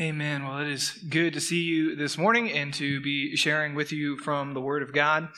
Amen. Well, it is good to see you this morning and to be sharing with you from the Word of God.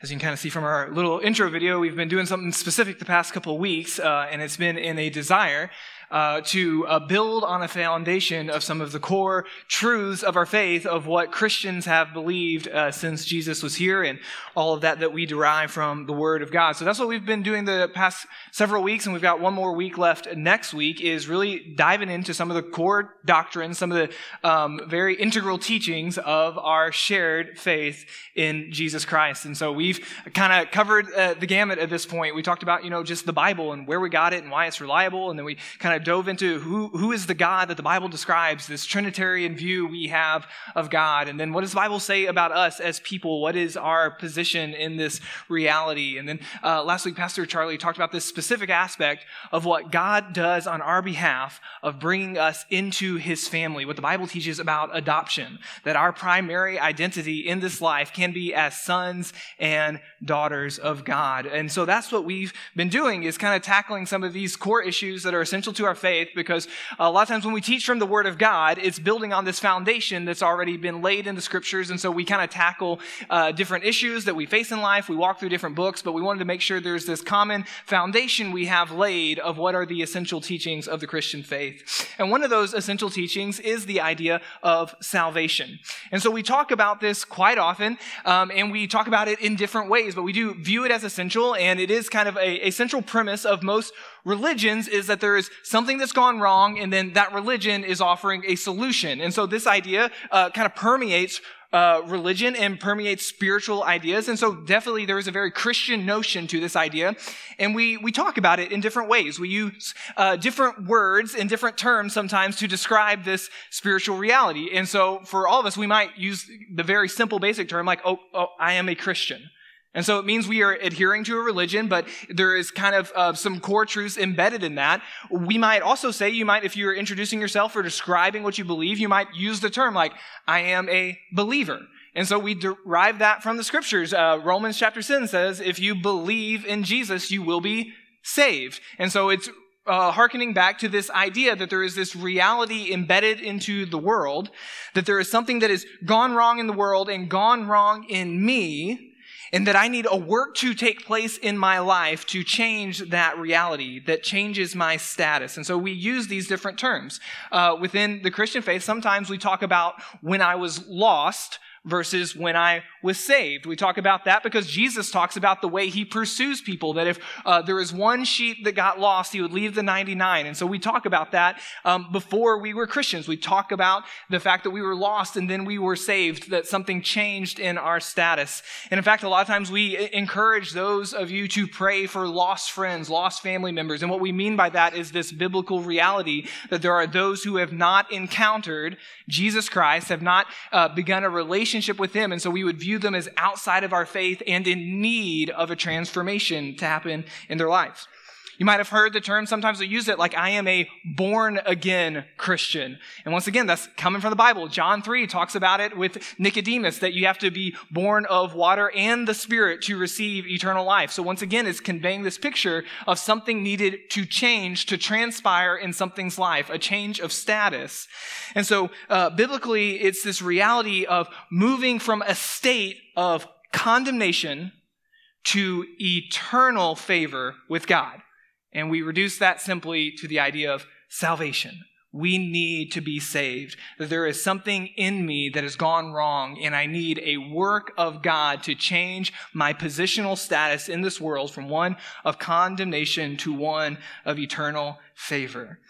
As you can kind of see from our little intro video, we've been doing something specific the past couple of weeks, uh, and it's been in a desire uh, to uh, build on a foundation of some of the core truths of our faith, of what Christians have believed uh, since Jesus was here, and all of that that we derive from the Word of God. So that's what we've been doing the past several weeks, and we've got one more week left next week, is really diving into some of the core doctrines, some of the um, very integral teachings of our shared faith in Jesus Christ. And so we've kind of covered uh, the gamut at this point. We talked about, you know, just the Bible and where we got it and why it's reliable, and then we kind of dove into who, who is the God that the Bible describes, this Trinitarian view we have of God. And then what does the Bible say about us as people? What is our position in this reality? And then uh, last week, Pastor Charlie talked about this specific aspect of what God does on our behalf of bringing us into his family, what the Bible teaches about adoption, that our primary identity in this life can be as sons and daughters of God. And so that's what we've been doing is kind of tackling some of these core issues that are essential to our faith because a lot of times when we teach from the Word of God, it's building on this foundation that's already been laid in the Scriptures. And so we kind of tackle uh, different issues that we face in life. We walk through different books, but we wanted to make sure there's this common foundation we have laid of what are the essential teachings of the Christian faith. And one of those essential teachings is the idea of salvation. And so we talk about this quite often, um, and we talk about it in different ways, but we do view it as essential, and it is kind of a, a central premise of most religions is that there is something that's gone wrong, and then that religion is offering a solution. And so this idea uh, kind of permeates uh, religion and permeates spiritual ideas. And so definitely there is a very Christian notion to this idea. And we, we talk about it in different ways. We use uh, different words and different terms sometimes to describe this spiritual reality. And so for all of us, we might use the very simple basic term like, oh, oh I am a Christian. And so it means we are adhering to a religion, but there is kind of uh, some core truths embedded in that. We might also say, you might, if you're introducing yourself or describing what you believe, you might use the term like, I am a believer. And so we derive that from the scriptures. Uh, Romans chapter 7 says, if you believe in Jesus, you will be saved. And so it's uh, hearkening back to this idea that there is this reality embedded into the world, that there is something that has gone wrong in the world and gone wrong in me, and that I need a work to take place in my life to change that reality, that changes my status. And so we use these different terms. Uh, within the Christian faith, sometimes we talk about when I was lost versus when I was saved. We talk about that because Jesus talks about the way he pursues people, that if uh, there is one sheep that got lost, he would leave the 99. And so we talk about that um, before we were Christians. We talk about the fact that we were lost and then we were saved, that something changed in our status. And in fact, a lot of times we encourage those of you to pray for lost friends, lost family members. And what we mean by that is this biblical reality that there are those who have not encountered Jesus Christ, have not uh, begun a relationship with him. And so we would view them as outside of our faith and in need of a transformation to happen in their lives. You might have heard the term, sometimes we use it like, I am a born again Christian. And once again, that's coming from the Bible. John 3 talks about it with Nicodemus, that you have to be born of water and the Spirit to receive eternal life. So once again, it's conveying this picture of something needed to change, to transpire in something's life, a change of status. And so, uh, biblically, it's this reality of moving from a state of condemnation to eternal favor with God. And we reduce that simply to the idea of salvation. We need to be saved. That there is something in me that has gone wrong, and I need a work of God to change my positional status in this world from one of condemnation to one of eternal favor.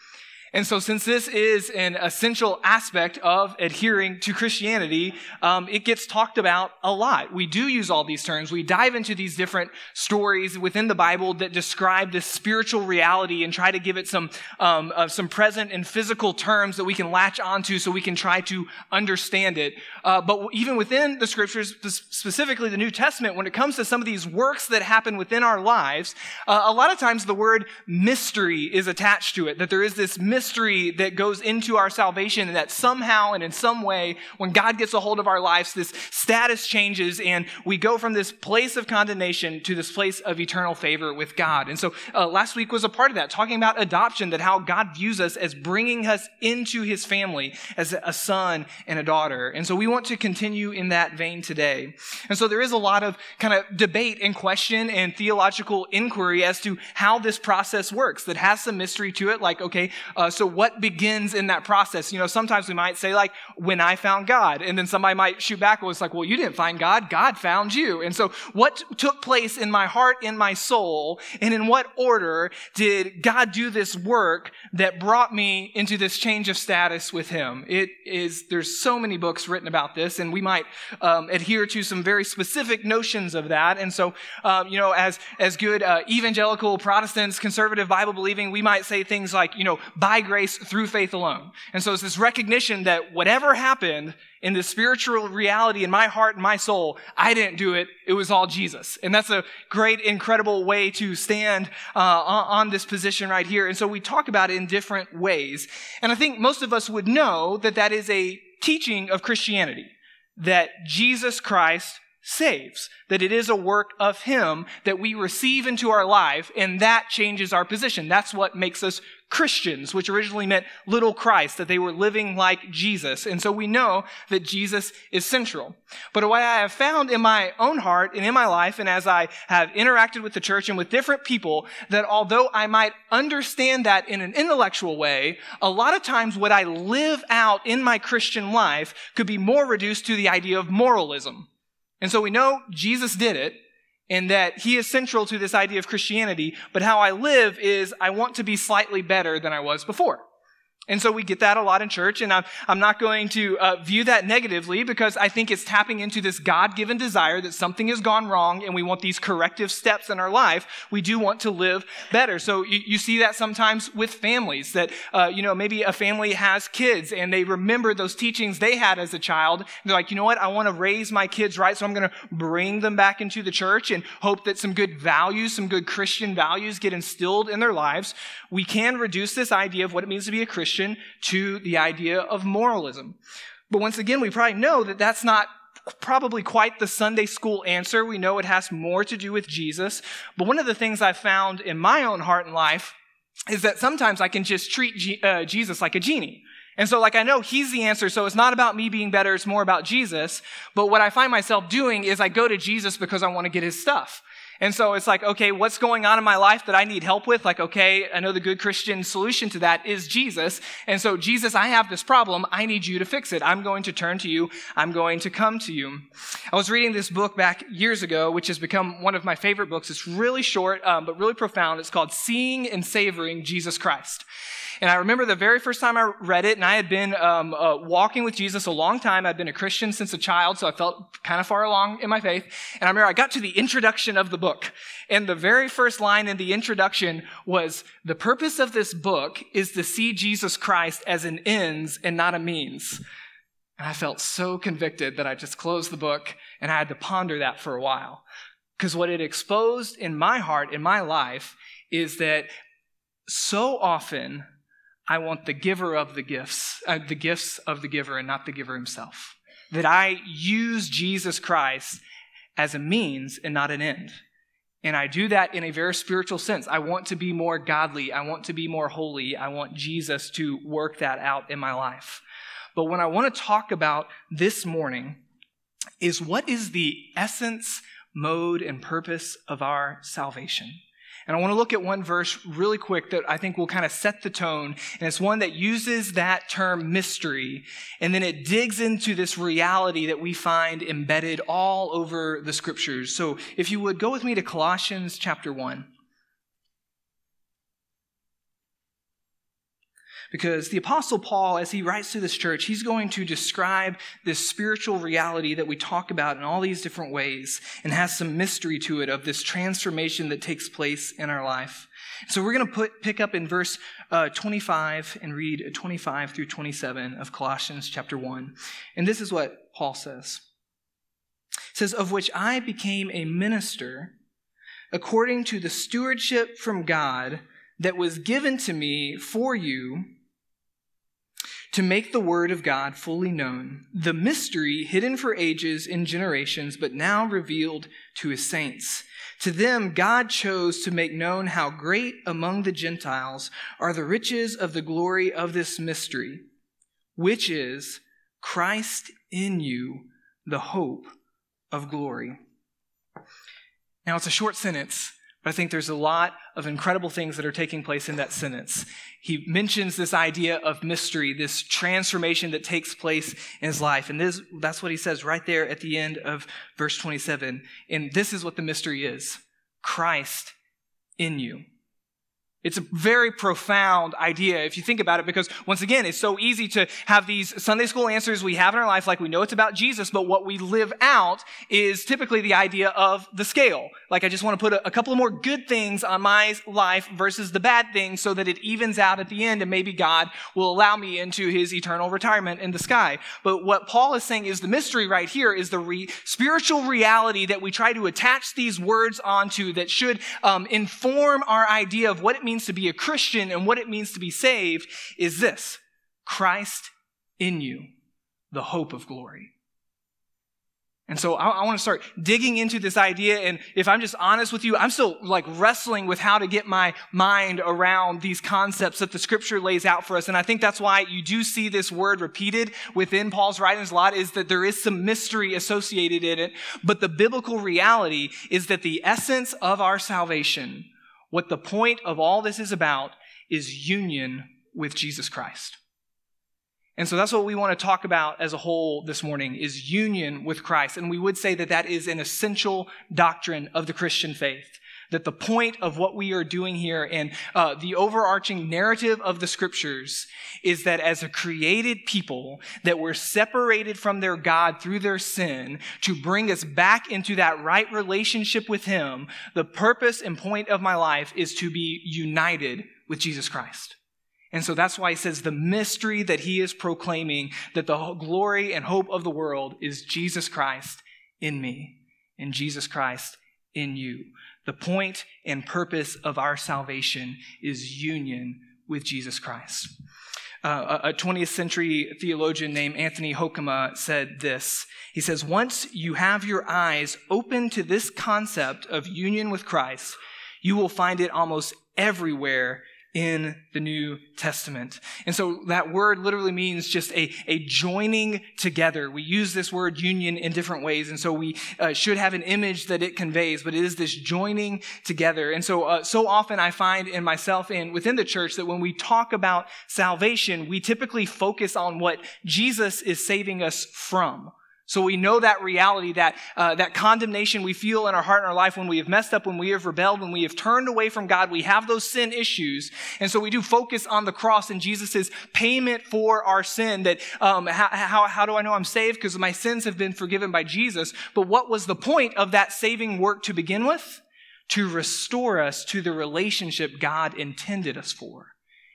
And so, since this is an essential aspect of adhering to Christianity, um, it gets talked about a lot. We do use all these terms. We dive into these different stories within the Bible that describe this spiritual reality and try to give it some um, uh, some present and physical terms that we can latch onto, so we can try to understand it. Uh, but even within the Scriptures, specifically the New Testament, when it comes to some of these works that happen within our lives, uh, a lot of times the word mystery is attached to it. That there is this mystery mystery that goes into our salvation and that somehow and in some way, when God gets a hold of our lives, this status changes and we go from this place of condemnation to this place of eternal favor with God. And so uh, last week was a part of that, talking about adoption, that how God views us as bringing us into his family as a son and a daughter. And so we want to continue in that vein today. And so there is a lot of kind of debate and question and theological inquiry as to how this process works that has some mystery to it. Like, okay, uh, so what begins in that process? You know, sometimes we might say like, when I found God, and then somebody might shoot back and was like, well, you didn't find God, God found you. And so what took place in my heart, in my soul, and in what order did God do this work that brought me into this change of status with Him? It is, there's so many books written about this, and we might um, adhere to some very specific notions of that. And so, um, you know, as, as good uh, evangelical Protestants, conservative Bible believing, we might say things like, you know, by grace through faith alone. And so it's this recognition that whatever happened in the spiritual reality in my heart and my soul, I didn't do it. It was all Jesus. And that's a great, incredible way to stand uh, on this position right here. And so we talk about it in different ways. And I think most of us would know that that is a teaching of Christianity, that Jesus Christ saves, that it is a work of Him that we receive into our life, and that changes our position. That's what makes us Christians, which originally meant little Christ, that they were living like Jesus. And so we know that Jesus is central. But what I have found in my own heart and in my life, and as I have interacted with the church and with different people, that although I might understand that in an intellectual way, a lot of times what I live out in my Christian life could be more reduced to the idea of moralism. And so we know Jesus did it, and that he is central to this idea of Christianity, but how I live is I want to be slightly better than I was before. And so we get that a lot in church, and I'm, I'm not going to uh, view that negatively because I think it's tapping into this God given desire that something has gone wrong and we want these corrective steps in our life. We do want to live better. So you, you see that sometimes with families that, uh, you know, maybe a family has kids and they remember those teachings they had as a child. they're like, you know what? I want to raise my kids right, so I'm going to bring them back into the church and hope that some good values, some good Christian values get instilled in their lives. We can reduce this idea of what it means to be a Christian Christian to the idea of moralism. But once again, we probably know that that's not probably quite the Sunday school answer. We know it has more to do with Jesus. But one of the things I've found in my own heart and life is that sometimes I can just treat G- uh, Jesus like a genie. And so, like, I know he's the answer, so it's not about me being better, it's more about Jesus. But what I find myself doing is I go to Jesus because I want to get his stuff. And so it's like, okay, what's going on in my life that I need help with? Like, okay, I know the good Christian solution to that is Jesus. And so, Jesus, I have this problem. I need you to fix it. I'm going to turn to you. I'm going to come to you. I was reading this book back years ago, which has become one of my favorite books. It's really short, um, but really profound. It's called Seeing and Savoring Jesus Christ. And I remember the very first time I read it, and I had been um, uh, walking with Jesus a long time. I'd been a Christian since a child, so I felt kind of far along in my faith. And I remember I got to the introduction of the book. And the very first line in the introduction was, the purpose of this book is to see Jesus Christ as an ends and not a means. And I felt so convicted that I just closed the book and I had to ponder that for a while. Because what it exposed in my heart, in my life, is that so often I want the giver of the gifts, uh, the gifts of the giver and not the giver himself. That I use Jesus Christ as a means and not an end. And I do that in a very spiritual sense. I want to be more godly. I want to be more holy. I want Jesus to work that out in my life. But what I want to talk about this morning is what is the essence, mode, and purpose of our salvation. And I want to look at one verse really quick that I think will kind of set the tone. And it's one that uses that term mystery. And then it digs into this reality that we find embedded all over the scriptures. So if you would go with me to Colossians chapter 1. Because the Apostle Paul, as he writes to this church, he's going to describe this spiritual reality that we talk about in all these different ways and has some mystery to it of this transformation that takes place in our life. So we're going to put, pick up in verse uh, 25 and read 25 through 27 of Colossians chapter 1. And this is what Paul says. It says, Of which I became a minister according to the stewardship from God that was given to me for you to make the word of God fully known, the mystery hidden for ages and generations, but now revealed to his saints. To them, God chose to make known how great among the Gentiles are the riches of the glory of this mystery, which is Christ in you, the hope of glory. Now, it's a short sentence, I think there's a lot of incredible things that are taking place in that sentence. He mentions this idea of mystery, this transformation that takes place in his life. And this, that's what he says right there at the end of verse 27. And this is what the mystery is Christ in you. It's a very profound idea if you think about it, because once again, it's so easy to have these Sunday school answers we have in our life, like we know it's about Jesus, but what we live out is typically the idea of the scale. Like I just want to put a, a couple more good things on my life versus the bad things so that it evens out at the end and maybe God will allow me into his eternal retirement in the sky. But what Paul is saying is the mystery right here is the re- spiritual reality that we try to attach these words onto that should um, inform our idea of what it means means to be a Christian and what it means to be saved is this Christ in you, the hope of glory. And so I, I, want to start digging into this idea. And if I'm just honest with you, I'm still like wrestling with how to get my mind around these concepts that the scripture lays out for us. And I think that's why you do see this word repeated within Paul's writings a lot is that there is some mystery associated in it. But the biblical reality is that the essence of our salvation what the point of all this is about is union with Jesus Christ. And so that's what we want to talk about as a whole this morning is union with Christ. And we would say that that is an essential doctrine of the Christian faith. That the point of what we are doing here and uh, the overarching narrative of the scriptures is that as a created people, that we're separated from their God through their sin to bring us back into that right relationship with Him. The purpose and point of my life is to be united with Jesus Christ. And so that's why he says the mystery that he is proclaiming, that the glory and hope of the world is Jesus Christ in me and Jesus Christ in you. The point and purpose of our salvation is union with Jesus Christ. Uh, a 20th century theologian named Anthony Hoekema said this. He says, Once you have your eyes open to this concept of union with Christ, you will find it almost everywhere in the New Testament. And so that word literally means just a, a joining together. We use this word union in different ways. And so we uh, should have an image that it conveys, but it is this joining together. And so, uh, so often I find in myself and within the church that when we talk about salvation, we typically focus on what Jesus is saving us from. So we know that reality, that, uh, that condemnation we feel in our heart and our life when we have messed up, when we have rebelled, when we have turned away from God, we have those sin issues. And so we do focus on the cross and Jesus' payment for our sin that, um, how, how, how do I know I'm saved? Because my sins have been forgiven by Jesus. But what was the point of that saving work to begin with? To restore us to the relationship God intended us for.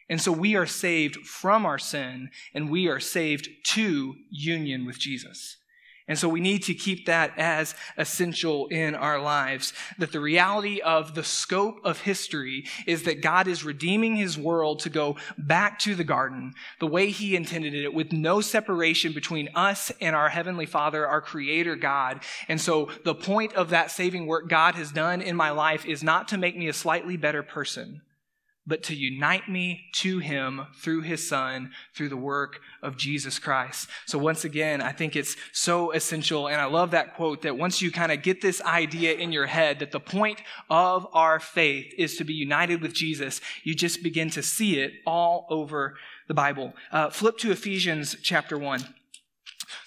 And so we are saved from our sin and we are saved to union with Jesus. And so we need to keep that as essential in our lives. That the reality of the scope of history is that God is redeeming his world to go back to the garden the way he intended it with no separation between us and our heavenly father, our creator God. And so the point of that saving work God has done in my life is not to make me a slightly better person but to unite me to him through his son, through the work of Jesus Christ. So once again, I think it's so essential. And I love that quote that once you kind of get this idea in your head that the point of our faith is to be united with Jesus, you just begin to see it all over the Bible. Uh, flip to Ephesians chapter 1.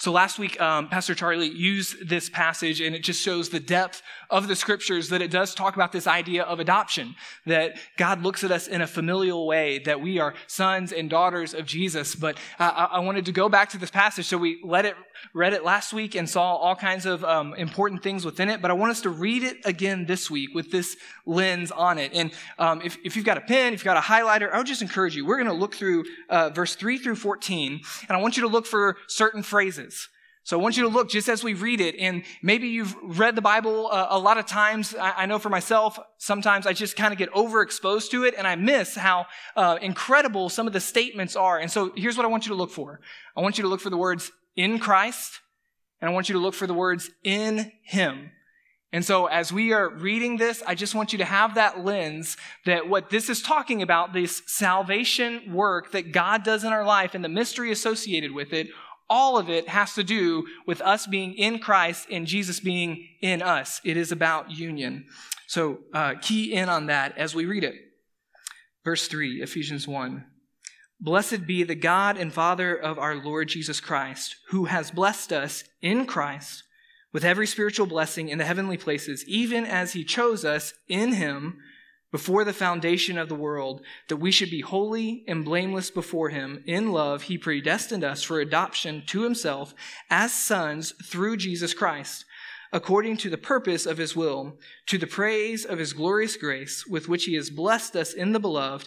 So last week, um, Pastor Charlie used this passage, and it just shows the depth of the scriptures that it does talk about this idea of adoption, that God looks at us in a familial way, that we are sons and daughters of Jesus. But uh, I wanted to go back to this passage, so we let it, read it last week and saw all kinds of um, important things within it. But I want us to read it again this week with this lens on it. And um, if, if you've got a pen, if you've got a highlighter, I would just encourage you. We're going to look through uh, verse 3 through 14, and I want you to look for certain phrases. So I want you to look just as we read it, and maybe you've read the Bible uh, a lot of times. I, I, know for myself, sometimes I just kind of get overexposed to it, and I miss how uh, incredible some of the statements are. And so here's what I want you to look for I want you to look for the words in Christ, and I want you to look for the words in Him. And so as we are reading this, I just want you to have that lens that what this is talking about, this salvation work that God does in our life and the mystery associated with it, all of it has to do with us being in Christ and Jesus being in us. It is about union. So uh, key in on that as we read it. Verse 3, Ephesians 1. Blessed be the God and Father of our Lord Jesus Christ, who has blessed us in Christ with every spiritual blessing in the heavenly places, even as he chose us in him before the foundation of the world, that we should be holy and blameless before him. In love, he predestined us for adoption to himself as sons through Jesus Christ, according to the purpose of his will, to the praise of his glorious grace, with which he has blessed us in the beloved.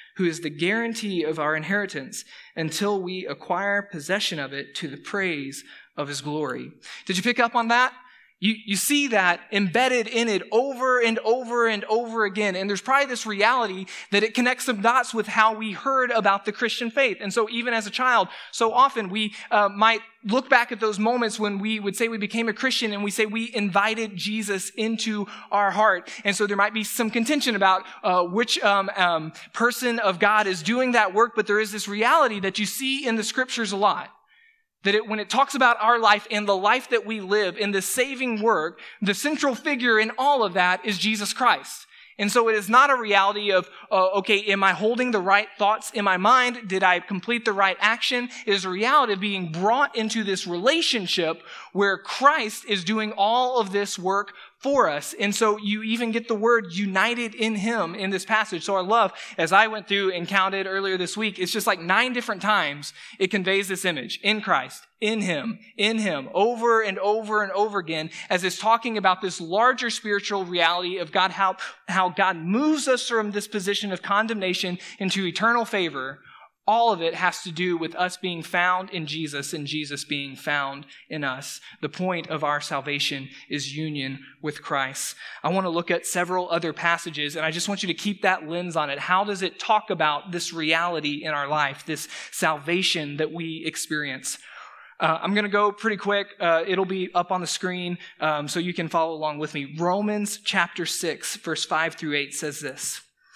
who is the guarantee of our inheritance until we acquire possession of it to the praise of his glory. Did you pick up on that? You, you see that embedded in it over and over and over again. And there's probably this reality that it connects some dots with how we heard about the Christian faith. And so even as a child, so often we uh, might look back at those moments when we would say we became a Christian and we say we invited Jesus into our heart. And so there might be some contention about uh, which um, um, person of God is doing that work, but there is this reality that you see in the scriptures a lot that it, when it talks about our life and the life that we live in the saving work, the central figure in all of that is Jesus Christ. And so it is not a reality of, uh, okay, am I holding the right thoughts in my mind? Did I complete the right action? It is a reality of being brought into this relationship where Christ is doing all of this work for us. And so you even get the word united in him in this passage. So I love, as I went through and counted earlier this week, it's just like nine different times it conveys this image in Christ, in him, in him, over and over and over again, as it's talking about this larger spiritual reality of God, how, how God moves us from this position of condemnation into eternal favor all of it has to do with us being found in Jesus and Jesus being found in us. The point of our salvation is union with Christ. I want to look at several other passages, and I just want you to keep that lens on it. How does it talk about this reality in our life, this salvation that we experience? Uh, I'm going to go pretty quick. Uh, it'll be up on the screen um, so you can follow along with me. Romans chapter 6, verse 5 through 8 says this.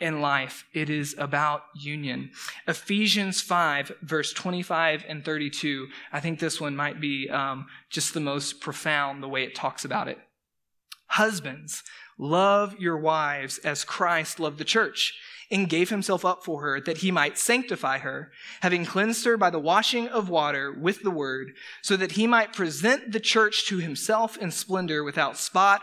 in life. It is about union. Ephesians 5, verse 25 and 32. I think this one might be um, just the most profound the way it talks about it. Husbands, love your wives as Christ loved the church and gave himself up for her that he might sanctify her, having cleansed her by the washing of water with the word, so that he might present the church to himself in splendor without spot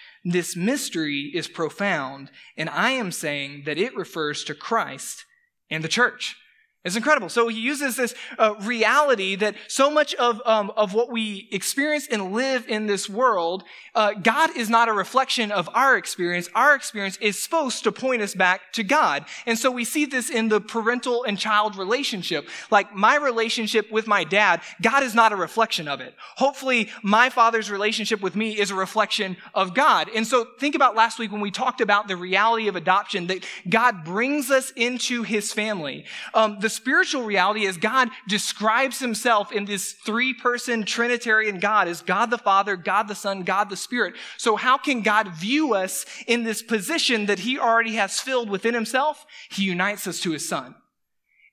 This mystery is profound, and I am saying that it refers to Christ and the church. It's incredible. So he uses this uh, reality that so much of, um, of what we experience and live in this world, uh, God is not a reflection of our experience. Our experience is supposed to point us back to God. And so we see this in the parental and child relationship. Like my relationship with my dad, God is not a reflection of it. Hopefully my father's relationship with me is a reflection of God. And so think about last week when we talked about the reality of adoption, that God brings us into his family. Um, the spiritual reality is God describes himself in this three person Trinitarian God as God the Father, God the Son, God the Spirit. So how can God view us in this position that he already has filled within himself? He unites us to his Son.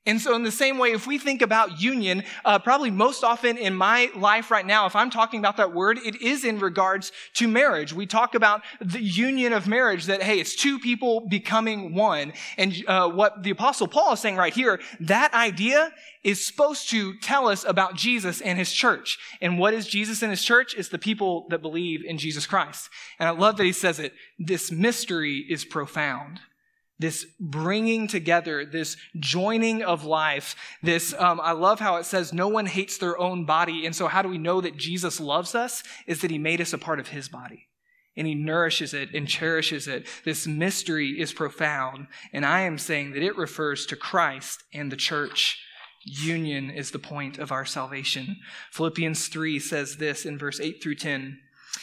And so, in the same way, if we think about union, uh, probably most often in my life right now, if I'm talking about that word, it is in regards to marriage. We talk about the union of marriage that, hey, it's two people becoming one. And uh, what the Apostle Paul is saying right here, that idea is supposed to tell us about Jesus and his church. And what is Jesus and his church? It's the people that believe in Jesus Christ. And I love that he says it. This mystery is profound this bringing together, this joining of life, this, um, I love how it says no one hates their own body. And so how do we know that Jesus loves us? Is that he made us a part of his body. And he nourishes it and cherishes it. This mystery is profound. And I am saying that it refers to Christ and the church. Union is the point of our salvation. Philippians 3 says this in verse 8 through 10.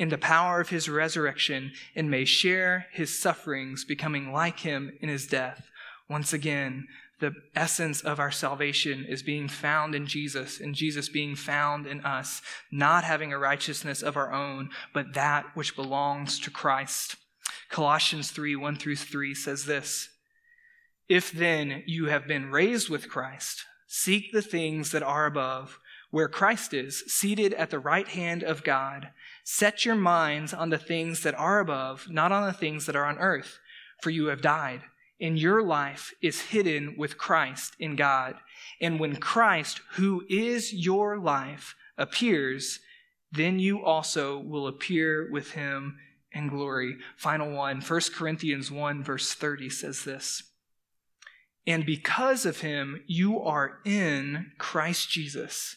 in the power of his resurrection and may share his sufferings, becoming like him in his death. Once again, the essence of our salvation is being found in Jesus and Jesus being found in us, not having a righteousness of our own, but that which belongs to Christ. Colossians 3 1 through 3 says this If then you have been raised with Christ, seek the things that are above, where Christ is, seated at the right hand of God. Set your minds on the things that are above, not on the things that are on earth, for you have died, and your life is hidden with Christ in God. And when Christ, who is your life, appears, then you also will appear with him in glory. Final one, 1 Corinthians 1, verse 30 says this. And because of him, you are in Christ Jesus,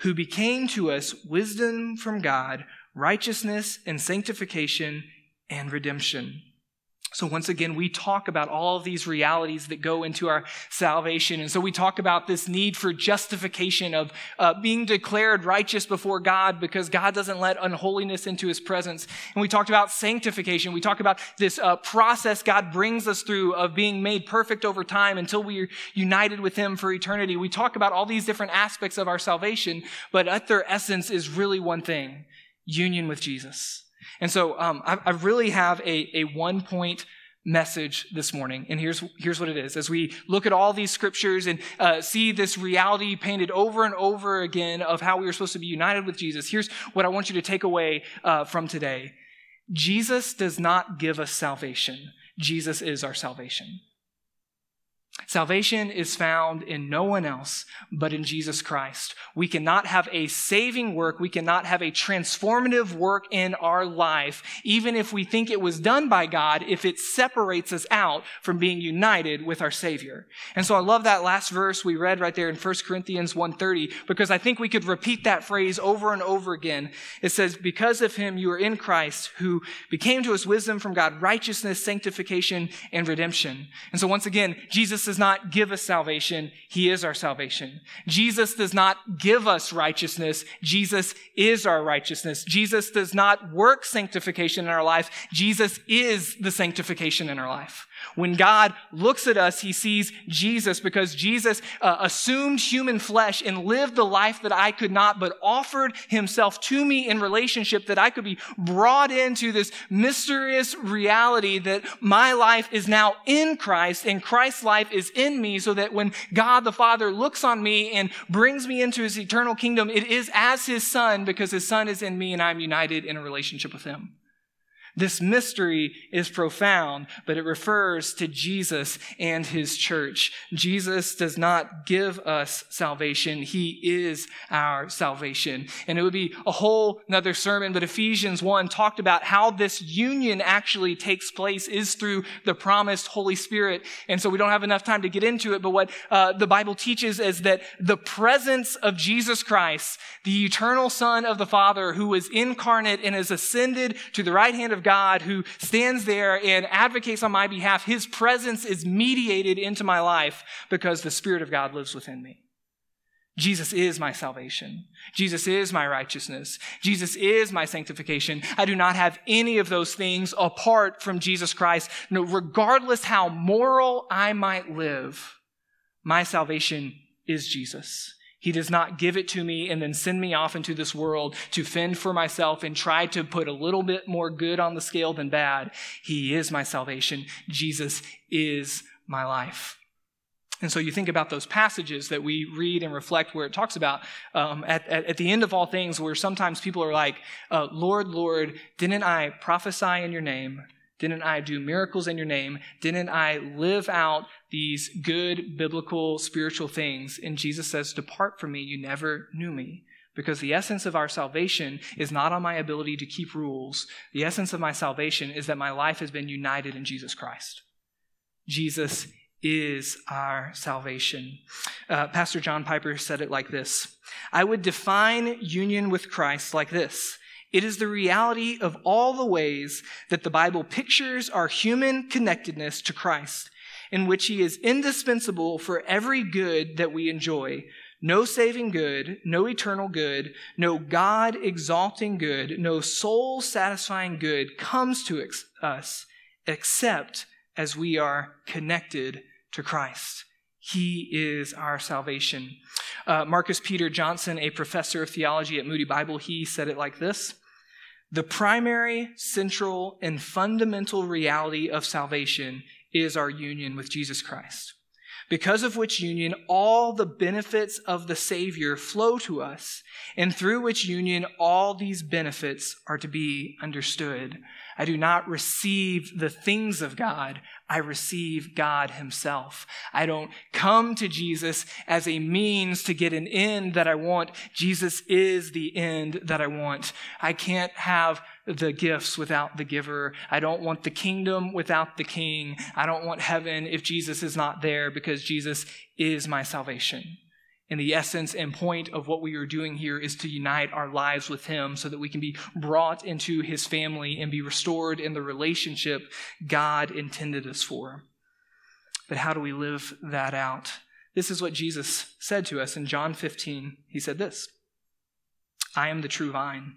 who became to us wisdom from God righteousness and sanctification and redemption. So, once again, we talk about all of these realities that go into our salvation. And so, we talk about this need for justification of uh, being declared righteous before God because God doesn't let unholiness into his presence. And we talked about sanctification. We talk about this uh, process God brings us through of being made perfect over time until we are united with him for eternity. We talk about all these different aspects of our salvation, but at their essence is really one thing union with Jesus. And so um, I, I, really have a, a one point message this morning. And here's, here's what it is. As we look at all these scriptures and uh, see this reality painted over and over again of how we are supposed to be united with Jesus, here's what I want you to take away uh, from today Jesus does not give us salvation, Jesus is our salvation. Salvation is found in no one else but in Jesus Christ. We cannot have a saving work. We cannot have a transformative work in our life, even if we think it was done by God, if it separates us out from being united with our Savior. And so I love that last verse we read right there in 1 Corinthians 1.30, because I think we could repeat that phrase over and over again. It says, because of him you are in Christ, who became to us wisdom from God, righteousness, sanctification, and redemption. And so once again, Jesus does not give us salvation. He is our salvation. Jesus does not give us righteousness. Jesus is our righteousness. Jesus does not work sanctification in our life. Jesus is the sanctification in our life. When God looks at us, he sees Jesus because Jesus uh, assumed human flesh and lived the life that I could not, but offered himself to me in relationship that I could be brought into this mysterious reality that my life is now in Christ and Christ's life is in me so that when God the Father looks on me and brings me into his eternal kingdom, it is as his son because his son is in me and I'm united in a relationship with him. This mystery is profound, but it refers to Jesus and his church. Jesus does not give us salvation. He is our salvation. And it would be a whole another sermon, but Ephesians 1 talked about how this union actually takes place is through the promised Holy Spirit. And so we don't have enough time to get into it, but what uh, the Bible teaches is that the presence of Jesus Christ, the eternal Son of the Father, who was incarnate and has ascended to the right hand of God who stands there and advocates on my behalf, his presence is mediated into my life because the Spirit of God lives within me. Jesus is my salvation. Jesus is my righteousness. Jesus is my sanctification. I do not have any of those things apart from Jesus Christ. No, regardless how moral I might live, my salvation is Jesus. He does not give it to me and then send me off into this world to fend for myself and try to put a little bit more good on the scale than bad. He is my salvation. Jesus is my life. And so you think about those passages that we read and reflect where it talks about um, at, at, at, the end of all things, where sometimes people are like, uh, Lord, Lord, didn't I prophesy in your name? Didn't I do miracles in your name? Didn't I live out these good biblical spiritual things? And Jesus says, Depart from me, you never knew me. Because the essence of our salvation is not on my ability to keep rules. The essence of my salvation is that my life has been united in Jesus Christ. Jesus is our salvation. Uh, Pastor John Piper said it like this I would define union with Christ like this it is the reality of all the ways that the Bible pictures our human connectedness to Christ, in which He is indispensable for every good that we enjoy. No saving good, no eternal good, no God exalting good, no soul satisfying good comes to ex- us except as we are connected to Christ. He is our salvation. Uh, Marcus Peter Johnson, a professor of theology at Moody Bible, he said it like this The primary, central, and fundamental reality of salvation is our union with Jesus Christ, because of which union all the benefits of the Savior flow to us, and through which union all these benefits are to be understood. I do not receive the things of God. I receive God Himself. I don't come to Jesus as a means to get an end that I want. Jesus is the end that I want. I can't have the gifts without the giver. I don't want the kingdom without the king. I don't want heaven if Jesus is not there because Jesus is my salvation. And the essence and point of what we are doing here is to unite our lives with Him so that we can be brought into His family and be restored in the relationship God intended us for. But how do we live that out? This is what Jesus said to us in John 15. He said this I am the true vine,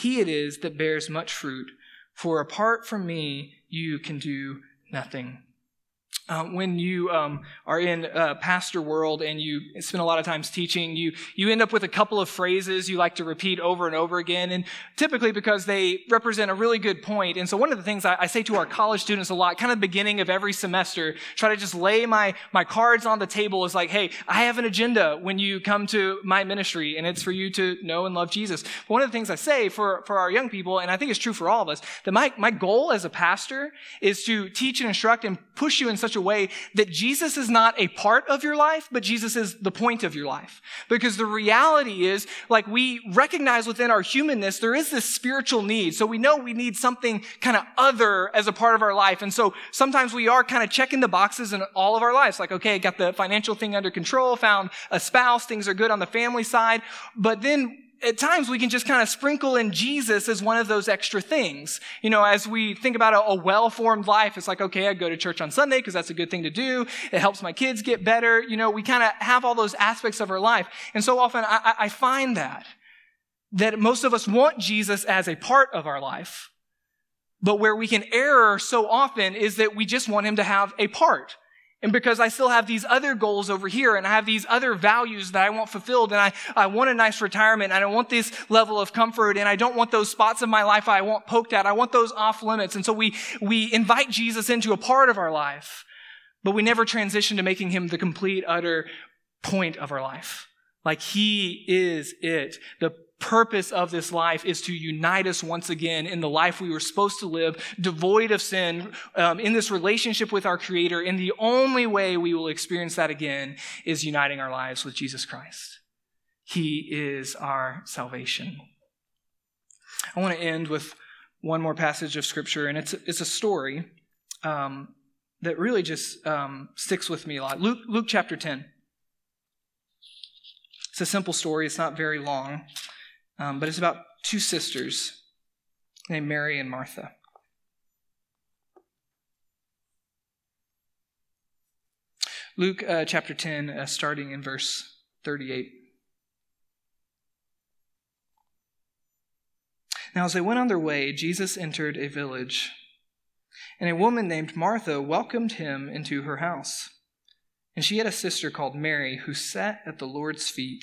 he it is that bears much fruit. For apart from me, you can do nothing. Uh, when you um, are in uh, pastor world and you spend a lot of times teaching, you you end up with a couple of phrases you like to repeat over and over again, and typically because they represent a really good point. And so one of the things I, I say to our college students a lot, kind of beginning of every semester, try to just lay my my cards on the table is like, hey, I have an agenda when you come to my ministry, and it's for you to know and love Jesus. But one of the things I say for for our young people, and I think it's true for all of us, that my my goal as a pastor is to teach and instruct and push you in such such a way that Jesus is not a part of your life, but Jesus is the point of your life. Because the reality is, like we recognize within our humanness, there is this spiritual need. So we know we need something kind of other as a part of our life. And so sometimes we are kind of checking the boxes in all of our lives. Like, okay, got the financial thing under control, found a spouse, things are good on the family side. But then at times we can just kind of sprinkle in Jesus as one of those extra things. You know, as we think about a, a well-formed life, it's like, okay, I go to church on Sunday because that's a good thing to do. It helps my kids get better. You know, we kind of have all those aspects of our life. And so often I, I find that, that most of us want Jesus as a part of our life. But where we can err so often is that we just want him to have a part. And because I still have these other goals over here and I have these other values that I want fulfilled and I, I want a nice retirement and I want this level of comfort and I don't want those spots of my life I want poked at. I want those off limits. And so we, we invite Jesus into a part of our life, but we never transition to making him the complete, utter point of our life. Like he is it. The purpose of this life is to unite us once again in the life we were supposed to live, devoid of sin, um, in this relationship with our Creator. And the only way we will experience that again is uniting our lives with Jesus Christ. He is our salvation. I want to end with one more passage of Scripture, and it's, it's a story um, that really just um, sticks with me a lot. Luke, Luke chapter 10. It's a simple story, it's not very long. Um, but it's about two sisters named Mary and Martha. Luke uh, chapter 10, uh, starting in verse 38. Now, as they went on their way, Jesus entered a village, and a woman named Martha welcomed him into her house. And she had a sister called Mary who sat at the Lord's feet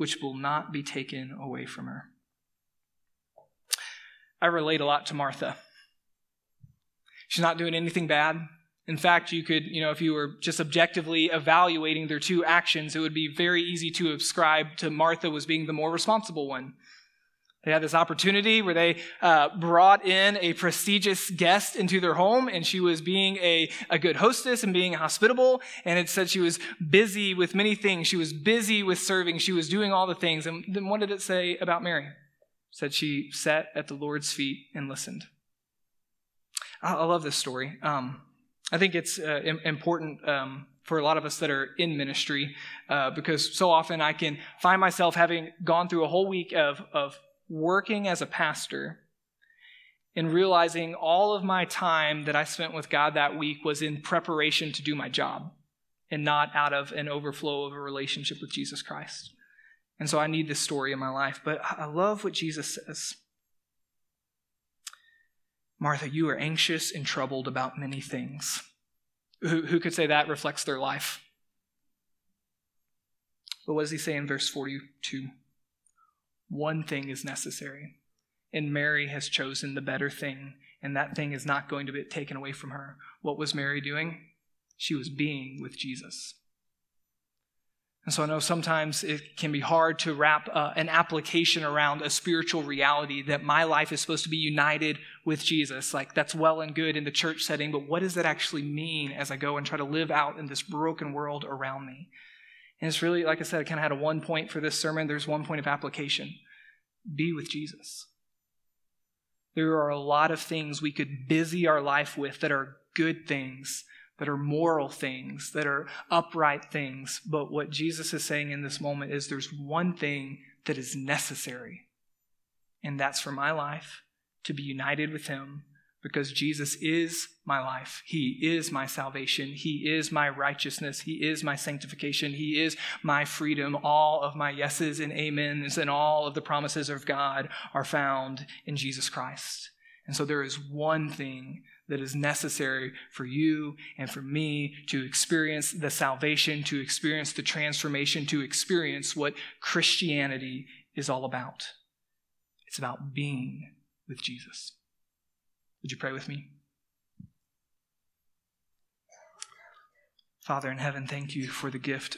which will not be taken away from her. I relate a lot to Martha. She's not doing anything bad. In fact, you could, you know, if you were just objectively evaluating their two actions, it would be very easy to ascribe to Martha was being the more responsible one. They had this opportunity where they uh, brought in a prestigious guest into their home, and she was being a, a good hostess and being hospitable. And it said she was busy with many things. She was busy with serving. She was doing all the things. And then what did it say about Mary? It said she sat at the Lord's feet and listened. I, I love this story. Um, I think it's uh, important um, for a lot of us that are in ministry uh, because so often I can find myself having gone through a whole week of, of working as a pastor and realizing all of my time that I spent with God that week was in preparation to do my job and not out of an overflow of a relationship with Jesus Christ. And so I need this story in my life. But I love what Jesus says Martha, you are anxious and troubled about many things. Who, who could say that reflects their life? But what does he say in verse 42? One thing is necessary. And Mary has chosen the better thing, and that thing is not going to be taken away from her. What was Mary doing? She was being with Jesus. And so I know sometimes it can be hard to wrap uh, an application around a spiritual reality that my life is supposed to be united with Jesus. Like that's well and good in the church setting, but what does that actually mean as I go and try to live out in this broken world around me? And it's really, like I said, I kind of had a one point for this sermon. There's one point of application be with Jesus. There are a lot of things we could busy our life with that are good things, that are moral things, that are upright things. But what Jesus is saying in this moment is there's one thing that is necessary, and that's for my life to be united with Him because Jesus is my life. He is my salvation. He is my righteousness. He is my sanctification. He is my freedom. All of my yeses and amens and all of the promises of God are found in Jesus Christ. And so there is one thing that is necessary for you and for me to experience the salvation, to experience the transformation, to experience what Christianity is all about. It's about being with Jesus. Would you pray with me? Father in heaven, thank you for the gift